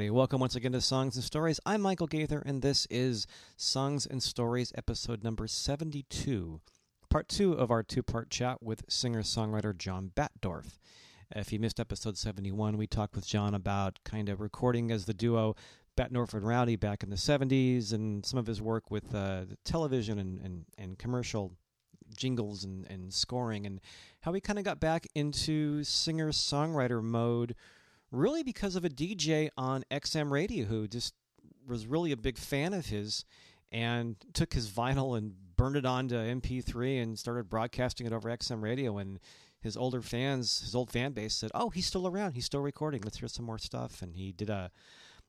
Alrighty. Welcome once again to Songs and Stories. I'm Michael Gaither, and this is Songs and Stories, episode number 72, part two of our two part chat with singer songwriter John Batdorf. If you missed episode 71, we talked with John about kind of recording as the duo Batdorf and Rodney back in the 70s and some of his work with uh, television and, and, and commercial jingles and, and scoring, and how he kind of got back into singer songwriter mode really because of a DJ on XM radio who just was really a big fan of his and took his vinyl and burned it onto MP3 and started broadcasting it over XM radio. And his older fans, his old fan base said, Oh, he's still around. He's still recording. Let's hear some more stuff. And he did a,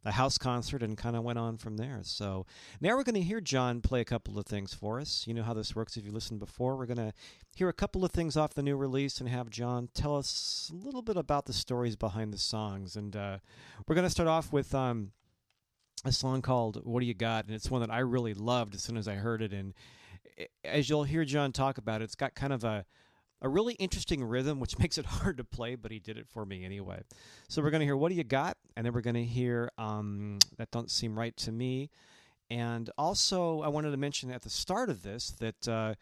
a house concert and kind of went on from there. So now we're going to hear John play a couple of things for us. You know how this works if you listened before. We're going to hear a couple of things off the new release and have John tell us a little bit about the stories behind the songs. And uh, we're going to start off with um, a song called What Do You Got? And it's one that I really loved as soon as I heard it. And as you'll hear John talk about it, it's got kind of a a really interesting rhythm, which makes it hard to play, but he did it for me anyway. So we're going to hear What Do You Got? And then we're going to hear um, That Don't Seem Right to Me. And also, I wanted to mention at the start of this that, uh,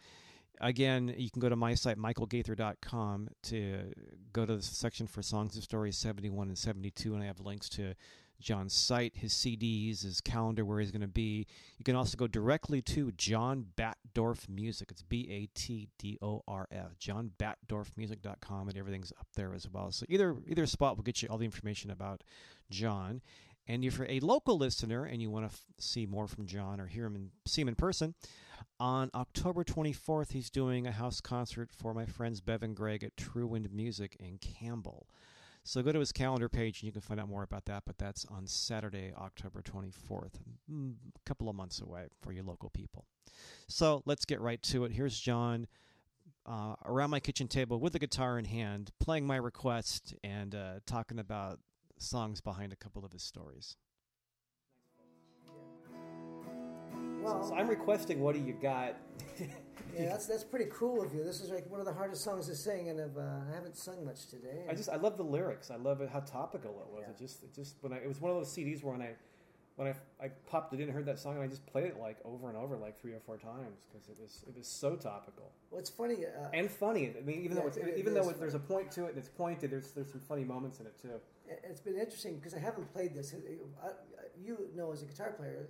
again, you can go to my site, michaelgaither.com, to go to the section for Songs and Stories 71 and 72, and I have links to John's site, his CDs, his calendar, where he's going to be. You can also go directly to John Batdorf Music. It's B A T D O R F. JohnBatdorfMusic.com, and everything's up there as well. So either either spot will get you all the information about John. And if you're a local listener and you want to f- see more from John or hear him see him in person, on October 24th, he's doing a house concert for my friends Bev and Greg at True Wind Music in Campbell. So go to his calendar page and you can find out more about that. But that's on Saturday, October 24th, mm, a couple of months away for you local people. So let's get right to it. Here's John uh, around my kitchen table with the guitar in hand, playing my request and uh, talking about songs behind a couple of his stories. Well, so I'm requesting "What Do You Got?" yeah, that's that's pretty cool of you. This is like one of the hardest songs to sing, and I've, uh, I haven't sung much today. I just I love the lyrics. I love it, how topical it was. Yeah. It just it just when I it was one of those CDs where when I when I, I popped it in and heard that song and I just played it like over and over like three or four times because it was it was so topical well, it's funny. Uh, and funny. I mean, even Yeah, though it's, it- it even is though it, there's a point to it and it's pointed, there's there's some funny moments in it too. it- it's been interesting because I haven't played this. It- it- I, you know, as a guitar player,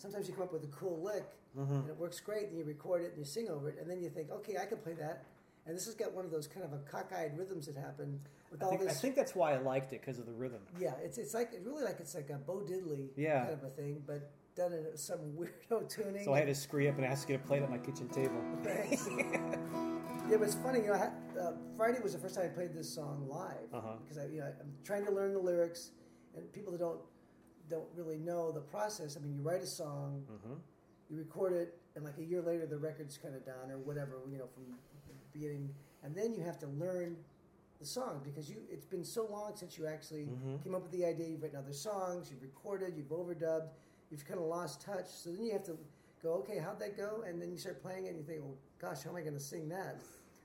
sometimes you come up with a cool lick Mm-hmm. and it works great, and you record it and you sing over it, and then you think, okay, I can play that. And this has got one of those kind of a cockeyed rhythms that happen with I all think, I think that's why I liked it because of the rhythm. yeah, it's it's like it's really like it's like a Bo Diddley Yeah. kind of a thing, but done in some weirdo tuning. So I had to scree up and ask you to play it at my kitchen table. Thanks. yeah, but it's funny. You know, I had, uh, Friday was the first time I played this song live Uh-huh. because I, you know, I'm trying to learn the lyrics, and people that don't don't really know the process. I mean, you write a song, Mm-hmm. you record it, and like a year later, the record's kind of done or whatever. You know, from the beginning, and then you have to learn the song because you it's been so long since you actually Mhm. came up with the idea. You've written other songs, you've recorded, you've overdubbed, you've kind of lost touch. So then you have to go, okay, how'd that go? And then you start playing it, and you think, well, gosh, how am I going to sing that?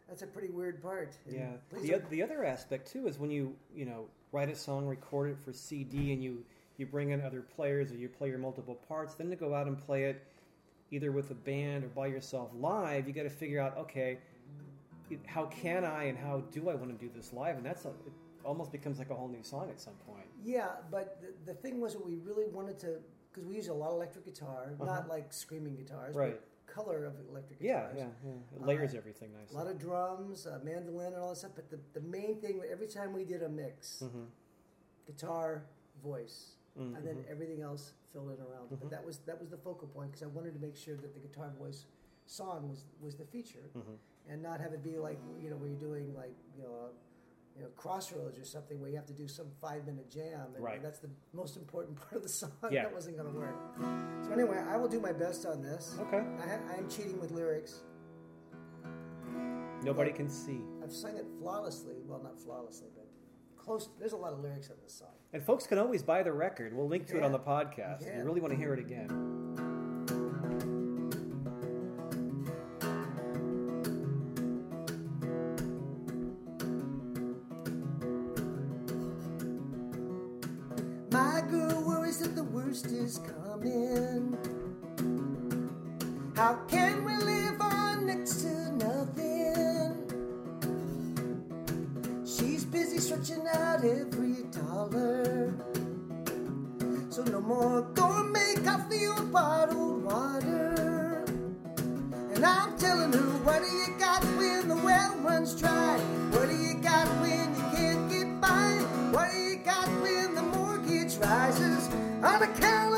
That's a pretty weird part. And Yeah. The, the other aspect too is when you you know write a song, record it for CD, and you you bring in other players or you play your multiple parts. Then to go out and play it either with a band or by yourself live, you got to figure out okay, how can I and how do I want to do this live? And that's a, it almost becomes like a whole new song at some point. Yeah, but the, the thing was that we really wanted to, because we use a lot of electric guitar, not like screaming guitars, Uh-huh. Right. but color of electric Yeah, guitars. yeah, yeah. It layers everything nice. A lot of drums, uh, mandolin, and all that stuff. But the, the main thing, every time we did a mix, Mhm. guitar, voice, Mm, and then everything else filled in around. it. But that was that was the focal point because I wanted to make sure that the guitar voice song was was the feature, Mhm. and not have it be like you know where you're doing like you know. you know, crossroads or something where you have to do some five minute jam, and Right. that's the most important part of the song. Yeah. That wasn't going to work. So anyway, I will do my best on this. Okay. I, ha- I am cheating with lyrics. Nobody can see. I've sung it flawlessly. Well, not flawlessly, but close. There's a lot of lyrics on this song. And folks can always buy the record. We'll link to it on the Yeah. podcast if Yeah. you really want to hear it again. My girl worries that the worst is coming. How can we live on next to nothing? Stretching out every dollar. So no more gourmet coffee or bottled water. And I'm telling her, what do you got when the well runs dry? What do you got when you can't get by? What do you got when the mortgage rises unaccountably?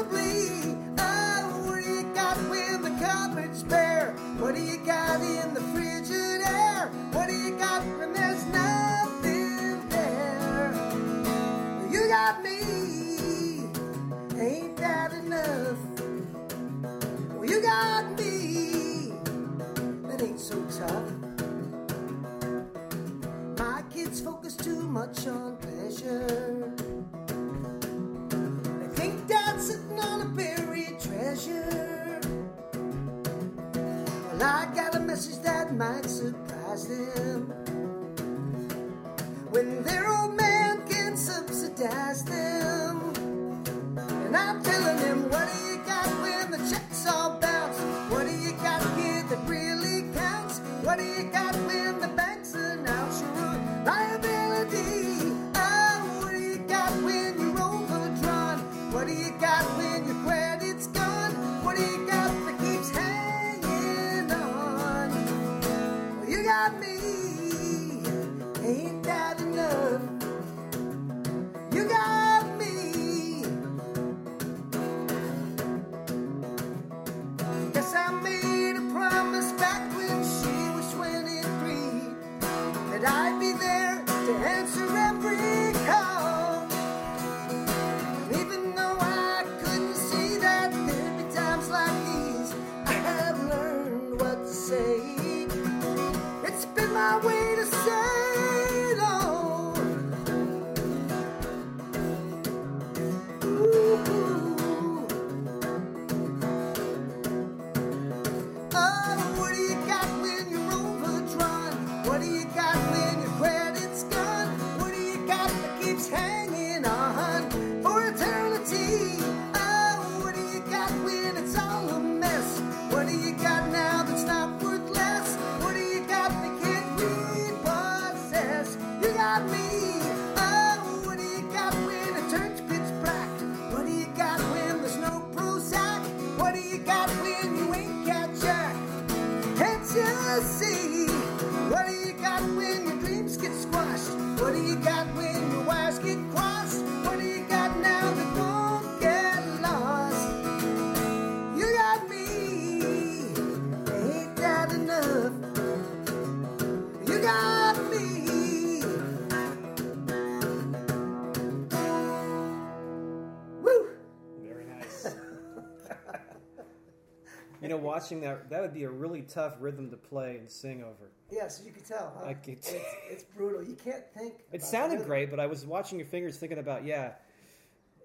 Watching that, that would be a really tough rhythm to play and sing over. Yes, you can tell. Huh? I can it's, it's brutal. You can't think. It sounded great, but I was watching your fingers thinking about, yeah,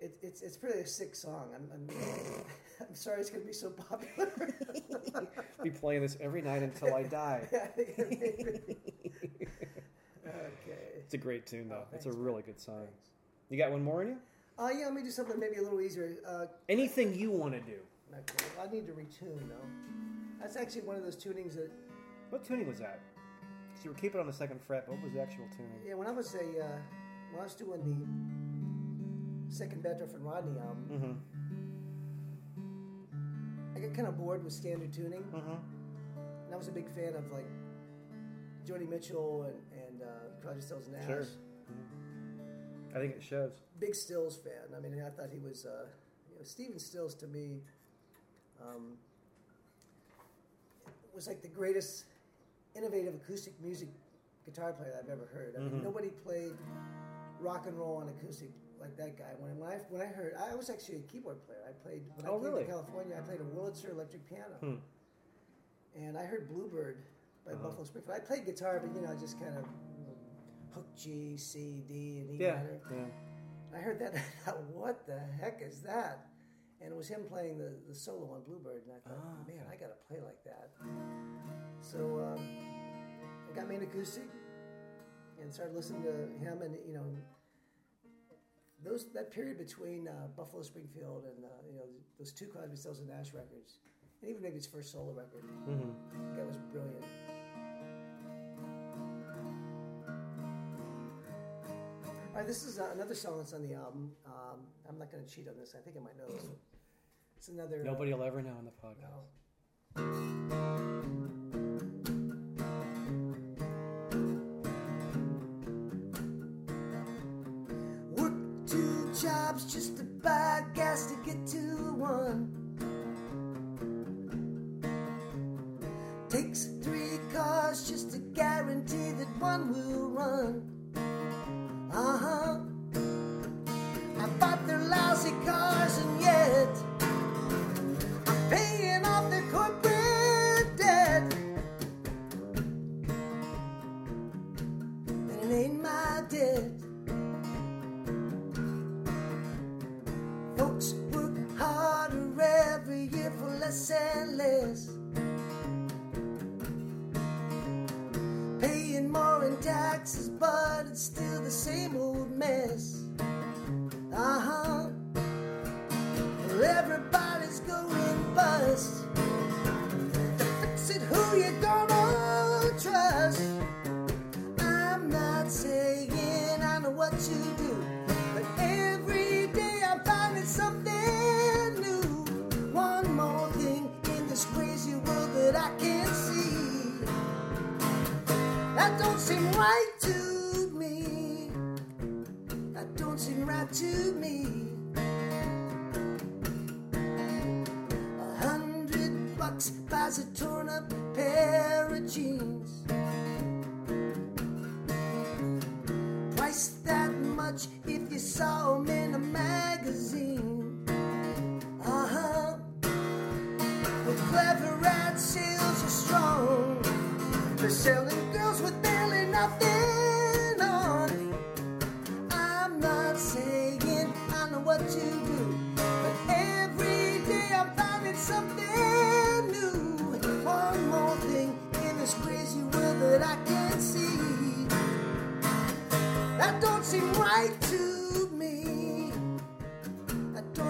It, it's it's pretty a sick song. I'm I'm, I'm sorry it's going to be so popular. be playing this every night until I die. okay. It's a great tune, though. Oh, it's a thanks, really good song. You got one more in you? Uh, yeah, let me do something maybe a little easier. Uh, Anything you want to do? Okay, I need to retune though. That's actually one of those tunings that What tuning was that? 'Cause you were keeping on the second fret. But what was the actual tuning? yeah when I was a uh, when I was doing the second Batdorf and Rodney album, Mm-hmm. I got kind of bored with standard tuning. Mm-hmm. And I was a big fan of like Joni Mitchell and, and uh, Crosby, Stills Nash. Sure. I think it shows. Big Stills fan. I mean, I thought he was. Uh, you know, Stephen Stills to me um, was like the greatest innovative acoustic music guitar player I've ever heard. I mean, Mhm. nobody played rock and roll on acoustic like that guy. When, when I when I heard, I was actually a keyboard player. I played when Oh, I came really? to California. I played a Wurlitzer electric piano, Hmm. and I heard Bluebird by Uh-huh. Buffalo Springfield. I played guitar, but you know, I just kind of hook G, C, D, and E Yeah. minor. Yeah. I heard that. I thought, what the heck is that? And it was him playing the, the solo on Bluebird, and I thought, Ah, man, I got to play like that. So um, I got me an acoustic and started listening to him, and you know, those that period between uh, Buffalo Springfield and uh, you know those two Crosby, Stills and Nash records, and even maybe his first solo record, Mm-hmm. that was brilliant. All right, this is uh, another song that's on the album. Um, I'm not going to cheat on this. I think I might know this one. It's another. uh, Nobody will ever know in the podcast. no. Work two jobs just to buy gas to get to one. Takes three cars just to guarantee that one will run. Less and less. Paying more in taxes, but it's still the same old mess. Uh huh. Buys a torn up pair of jeans.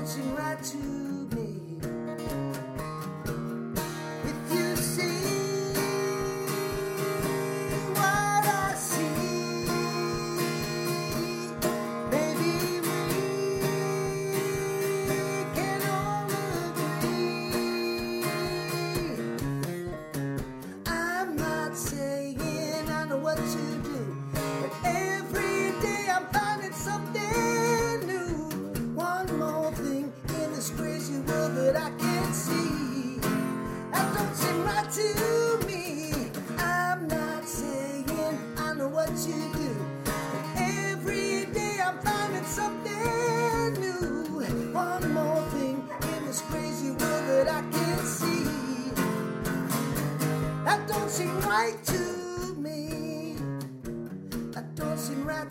That right to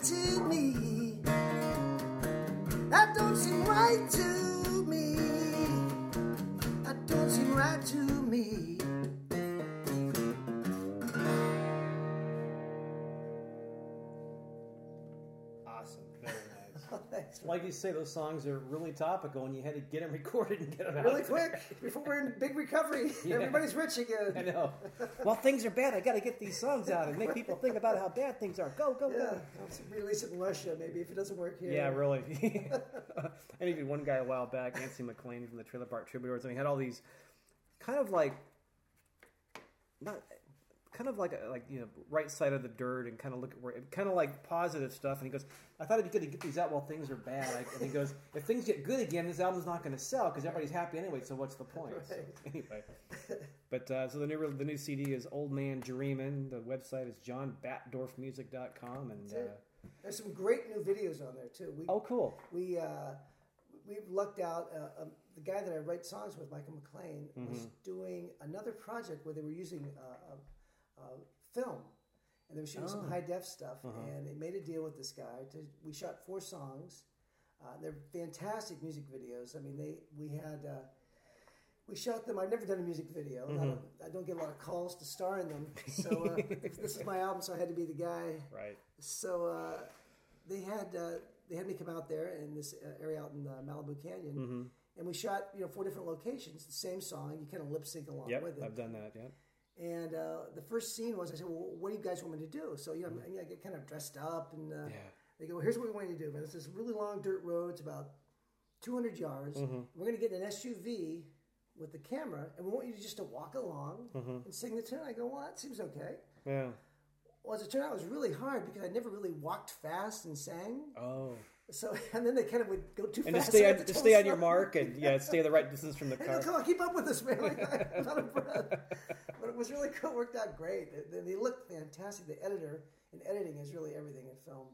to me. That don't seem right to me. That don't seem right to me. Awesome. Like you say, those songs are really topical, and you had to get them recorded and get them out. Really quick, before we're in big recovery, Yeah. everybody's rich again. I know. well, things are bad. I got to get these songs out and make people think about how bad things are. Go, go, Yeah, go. release it in Russia maybe if it doesn't work here. Yeah, really. I interviewed one guy a while back, Nancy McLean from the Trailer Park Troubadours, and he had all these kind of like not kind of like a, like you know right side of the dirt and kind of look at where kind of like positive stuff. And he goes, "I thought it'd be good to get these out while things are bad." Like, and he goes, "If things get good again, this album's not going to sell because everybody's happy anyway. So what's the point?" So, anyway, but uh, so the new the new CD is Old Man Dreamin'. The website is johnbatdorfmusic.com and. Uh, There's some great new videos on there too. We oh, cool. we uh, we've lucked out. Uh, um, the guy that I write songs with, Michael McLean, was Mm-hmm. doing another project where they were using uh, uh, film, and they were shooting Oh. some high def stuff. Uh-huh. And they made a deal with this guy. To, we shot four songs. Uh, they're fantastic music videos. I mean, they we had. Uh, we shot them. I've never done a music video. Mm-hmm. a- I don't get a lot of calls to star in them. So uh, this is my album, so I had to be the guy. Right. So uh, they had uh, they had me come out there in this uh, area out in uh, Malibu Canyon, Mm-hmm. and we shot you know four different locations, the same song. You kind of lip sync along Yep. with it. I've done that. Yep. And uh, the first scene was I said, "Well, what do you guys want me to do?" So you know, I, I get kind of dressed up, and uh, Mm-hmm. Yeah. they go, well, "Here's what we want you to do, man. It's this really long dirt road. It's about 200 yards. Mm-hmm. We're going to get an SUV with the camera, and we want you just to walk along Mm-hmm. and sing the tune." I go, "Well, that seems okay." Yeah. Well, as it turned out, it was really hard because I never really walked fast and sang. Oh. So, and then they kind of would go too And to fast. stay on, tell stay on your mark and yeah, stay the right distance from the car. come on, keep up with us, man. Like, I'm out of breath. But it was really cool. It worked out great. They, they looked fantastic. The editor and editing is really everything in film.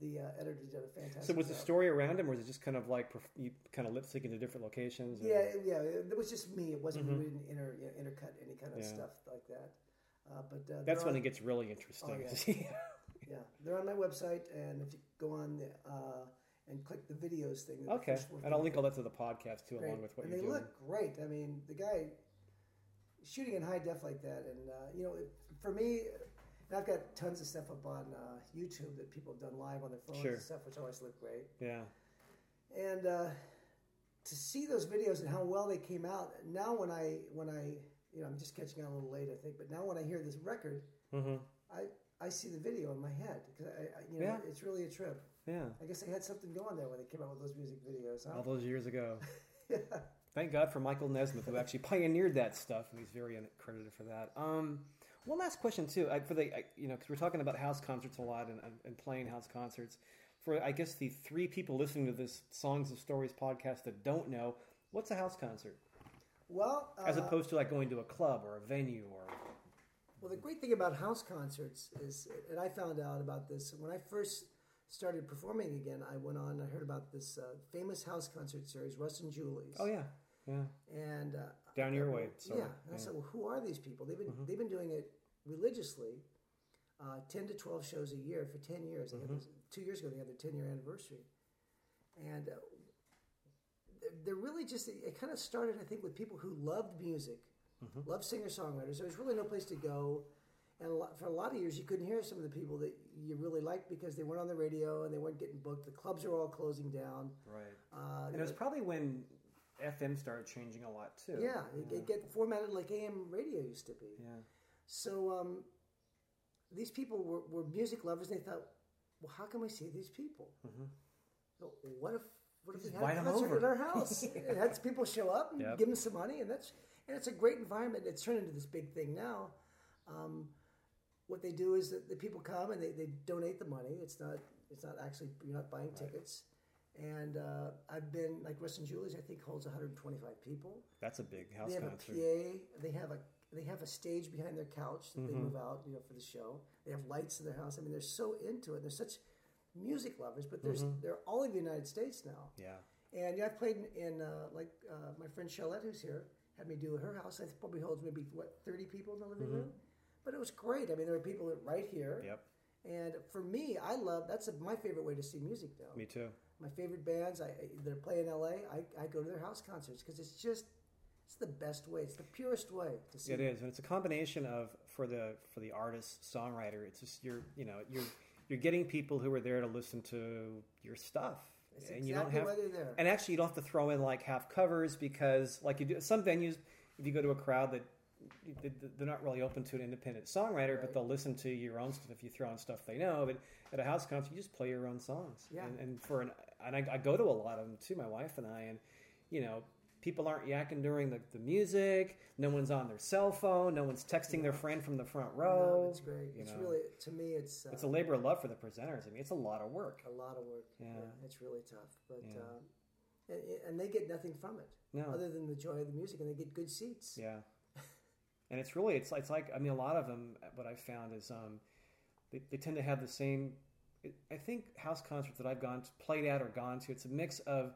The uh, editor did a fantastic. So was the story around him, or was it just kind of like you kind of lip syncing to different locations? or- Yeah, yeah. It was just me. It wasn't Mhm. we didn't inter, you know, intercut any kind of Yeah. stuff like that. Uh, but uh, That's when on- it gets really interesting. Oh, yeah. yeah. Yeah, they're on my website, and if you go on the, uh, and click the videos thing, Okay, and I'll link all that to the podcast too, great. along with what and you're they doing. look great. I mean, the guy shooting in high def like that, and uh, you know, it, for me, and I've got tons of stuff up on uh, YouTube that people have done live on their phones Sure. and stuff, which always look great. yeah, And uh, to see those videos and how well they came out, now when I when I you know I'm just catching on a little late, I think, but now when I hear this record, hmm I I see the video in my head because I, I you know Yeah. it's really a trip. yeah. I guess they had something going there when they came out with those music videos. Huh? All those years ago. yeah. Thank God for Michael Nesmith, who actually pioneered that stuff, and he's very credited for that. Um, one last question too, I, for the I, you know, because we're talking about house concerts a lot and, and- playing house concerts. For I guess the three people listening to this Songs of Stories podcast that don't know, what's a house concert Well, uh, as opposed to like going to a club or a venue or well, the great thing about house concerts is, and I found out about this when I first started performing again. I went on. I heard about this uh, famous house concert series, Russ and Julie's. oh yeah, yeah, and uh, Down your I- way, yeah. And I yeah. Mm-hmm. said, well, who are these people? They've been they've been doing it religiously, uh, ten to twelve shows a year for ten years. Mm-hmm. this, two years ago, they had their ten year anniversary, and uh, they're really just. It kind of started, I think, with people who loved music, Mm-hmm. loved singer songwriters. There was really no place to go. And a lot, for a lot of years, you couldn't hear some of the people that you really liked because they weren't on the radio and they weren't getting booked. The clubs are all closing down. right. Uh, And it was probably when FM started changing a lot too. yeah, it, it get formatted like AM radio used to be. yeah. So um, these people were, were music lovers. and They thought, well, how can we see these people? So what if what if we had a concert over. at our house and had people show up and Yep. give them some money, and that's and it's a great environment. It's turned into this big thing now. Um, what they do is that the people come and they, they donate the money. It's not it's not actually you're not buying tickets. And uh, I've been like Russ and Julie's. I think holds 125 people. That's a big house They have concert. a PA. They have a they have a stage behind their couch that Mm-hmm. they move out, you know, for the show. They have lights in their house. I mean, they're so into it. They're such music lovers, but there's Mm-hmm. they're all over the United States now. Yeah. And yeah, I've played in, in uh, like uh, my friend Charlotte, who's here, had me do at her house. I probably holds maybe what thirty people in the living room, but it was great. I mean, there were people right here. Mm-hmm. Yep. And for me, I love that's my favorite way to see music though. Me too. My favorite bands, I, I that play in LA, I, I go to their house concerts because it's just it's the best way. It's the purest way to see. It is, and it's a combination of for the for the artist songwriter. It's just you're you know you're you're getting people who are there to listen to your stuff, It's and exactly you don't have why they're there. and actually you don't have to throw in like half covers because like you do some venues if you go to a crowd that they- they're not really open to an independent songwriter, but they'll listen to your own stuff if you throw in stuff they know. But at a house concert, you just play your own songs. Yeah. And, and for an and I, I go to a lot of them too, my wife and I, and you know. People aren't yakking during the, the music. No one's on their cell phone. No one's texting their friend from the front row. No, it's great. you It's know. really to me, it's uh, It's a labor of love for the presenters. I mean, it's a lot of work. a lot of work. Yeah. it's really tough, but Yeah. um, and, and they get nothing from it No. other than the joy of the music, and they get good seats. Yeah, and it's really it's it's like I mean a lot of them. What I've found is um, they, they tend to have the same. I think house concerts that I've gone to, played at or gone to, it's a mix of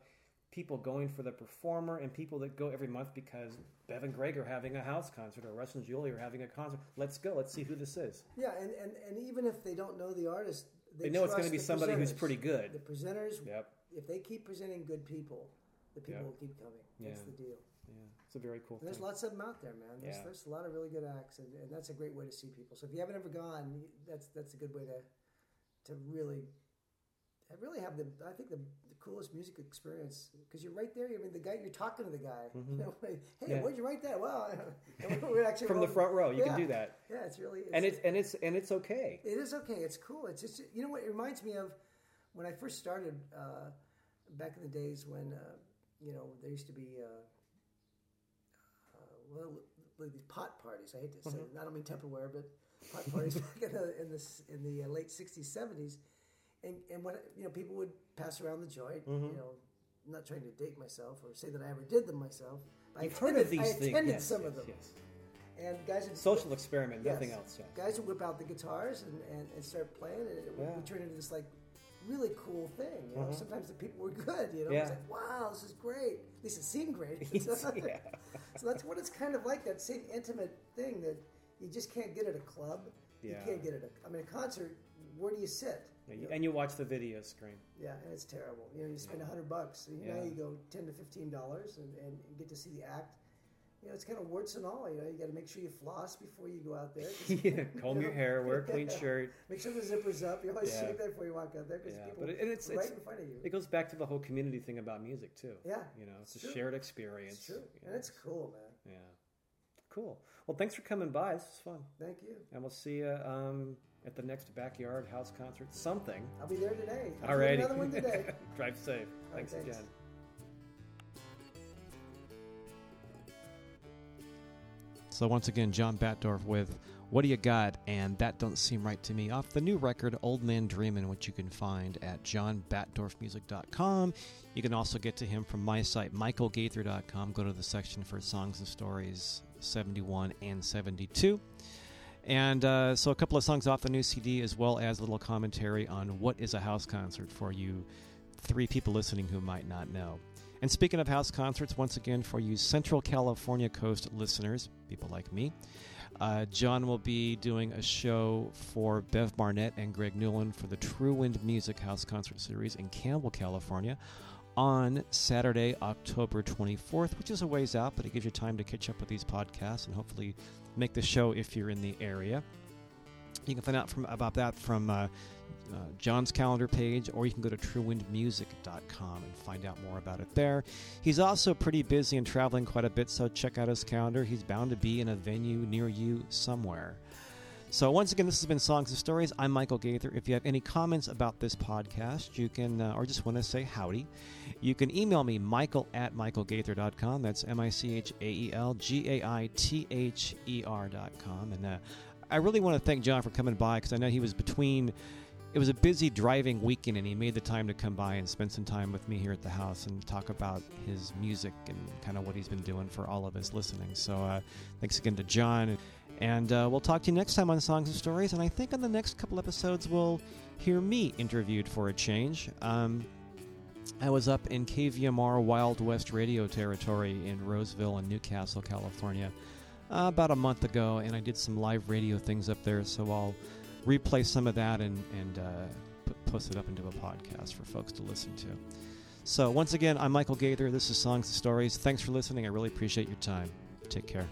people going for the performer and people that go every month because Bev and Greg are having a house concert or Russ and Julie are having a concert. Let's go. Let's see who this is. Yeah, and, and, and even if they don't know the artist, they, They know it's going to be somebody who's pretty good. The presenters, Yep. if they keep presenting good people, the people Yep. will keep coming. That's Yeah. the deal. Yeah, it's a very cool And there's thing. lots of them out there, man. There's, Yeah. there's a lot of really good acts, and, and that's a great way to see people. So if you haven't ever gone, that's that's a good way to to really really have the I think the coolest music experience because you're right there. I mean, the guy you're talking to the guy. You know, hey, Mm-hmm. Yeah. where'd you write that? Well, we're actually From the front row, you Yeah. can do that, Yeah, it's really and it's and it's and it's okay. it is okay. It's cool. It's just you know what it reminds me of when I first started uh, back in the days when uh, you know there used to be uh, uh, well these pot parties. I hate to say it. I don't mean Tupperware, but pot parties back in the in the in the uh, late '60s, '70s, and and when you know people would pass around the joint. You mm-hmm. know, I'm not trying to date myself or say that I ever did them myself. I You've heard attended- of these I things. attended Yes, some yes, of them, yes. and guys would Social experiment, nothing else. Yes. Guys would whip out the guitars and, and, and start playing, and it would, Yeah. would turn into this like really cool thing. You know, mm-hmm. sometimes the people were good. You know, Yeah. it's like wow, this is great. At least it seemed great. yeah. so that's what it's kind of like that same intimate thing that you just can't get at a club. Yeah. You can't get at a. I mean, a concert. Where do you sit? Yeah, you- And you watch the video screen. Yeah, and it's terrible. You know, you spend a hundred bucks. You know, Yeah. you go ten to fifteen dollars and, and get to see the act. You know, it's kind of warts and all. You know, you got to make sure you floss before you go out there. yeah, comb you your know, hair, wear a clean shirt. Make sure the zipper's up. You always Yeah. shake that before you walk out there because Yeah, people but it, and it's, right it's in front of you. it goes back to the whole community thing about music too. Yeah, you know, it's, it's a true. shared experience. It's true, you and know, it's cool, man. yeah, cool. Well, thanks for coming by. This was fun, Thank you. and we'll see you um, at the next backyard house concert. Something. I'll be there today. I'm. Another one today. Drive safe. right, Thanks, thanks. again. So once again, John Batdorf with "What Do You Got?" and "That Don't Seem Right to Me" off the new record "Old Man Dreamin'," which you can find at johnbatdorfmusic.com. You can also get to him from my site, michaelgaither.com. Go to the section for songs and stories 71 and 72. And uh, so, a couple of songs off the new CD, as well as a little commentary on what is a house concert for you three people listening who might not know. And speaking of house concerts, once again, for you Central California Coast listeners, people like me, uh, John will be doing a show for Bev Barnett and Greg Newland for the True Wind Music House Concert Series in Campbell, California on Saturday, October 24th, which is a ways out, but it gives you time to catch up with these podcasts and hopefully make the show if you're in the area. You can find out from about that from uh, uh, John's calendar page, or you can go to truewindmusic.com and find out more about it there. He's also pretty busy and traveling quite a bit, so check out his calendar. He's bound to be in a venue near you somewhere. So, once again, this has been Songs and Stories. I'm Michael Gaither. If you have any comments about this podcast, you can, uh, or just want to say howdy, you can email me, michael at michaelgaither.com. That's M I C H A E L G A I T H E R.com. And uh, I really want to thank John for coming by because I know he was between. It was a busy driving weekend, and he made the time to come by and spend some time with me here at the house and talk about his music and kind of what he's been doing for all of us listening. So, uh, thanks again to John. And uh, we'll talk to you next time on Songs and Stories. And I think on the next couple episodes, we'll hear me interviewed for a change. Um, I was up in KVMR Wild West radio territory in Roseville and Newcastle, California, uh, about a month ago, and I did some live radio things up there. So I'll replay some of that and and uh, put, post it up into a podcast for folks to listen to. So once again, I'm Michael Gaither. This is Songs and Stories. Thanks for listening. I really appreciate your time. Take care.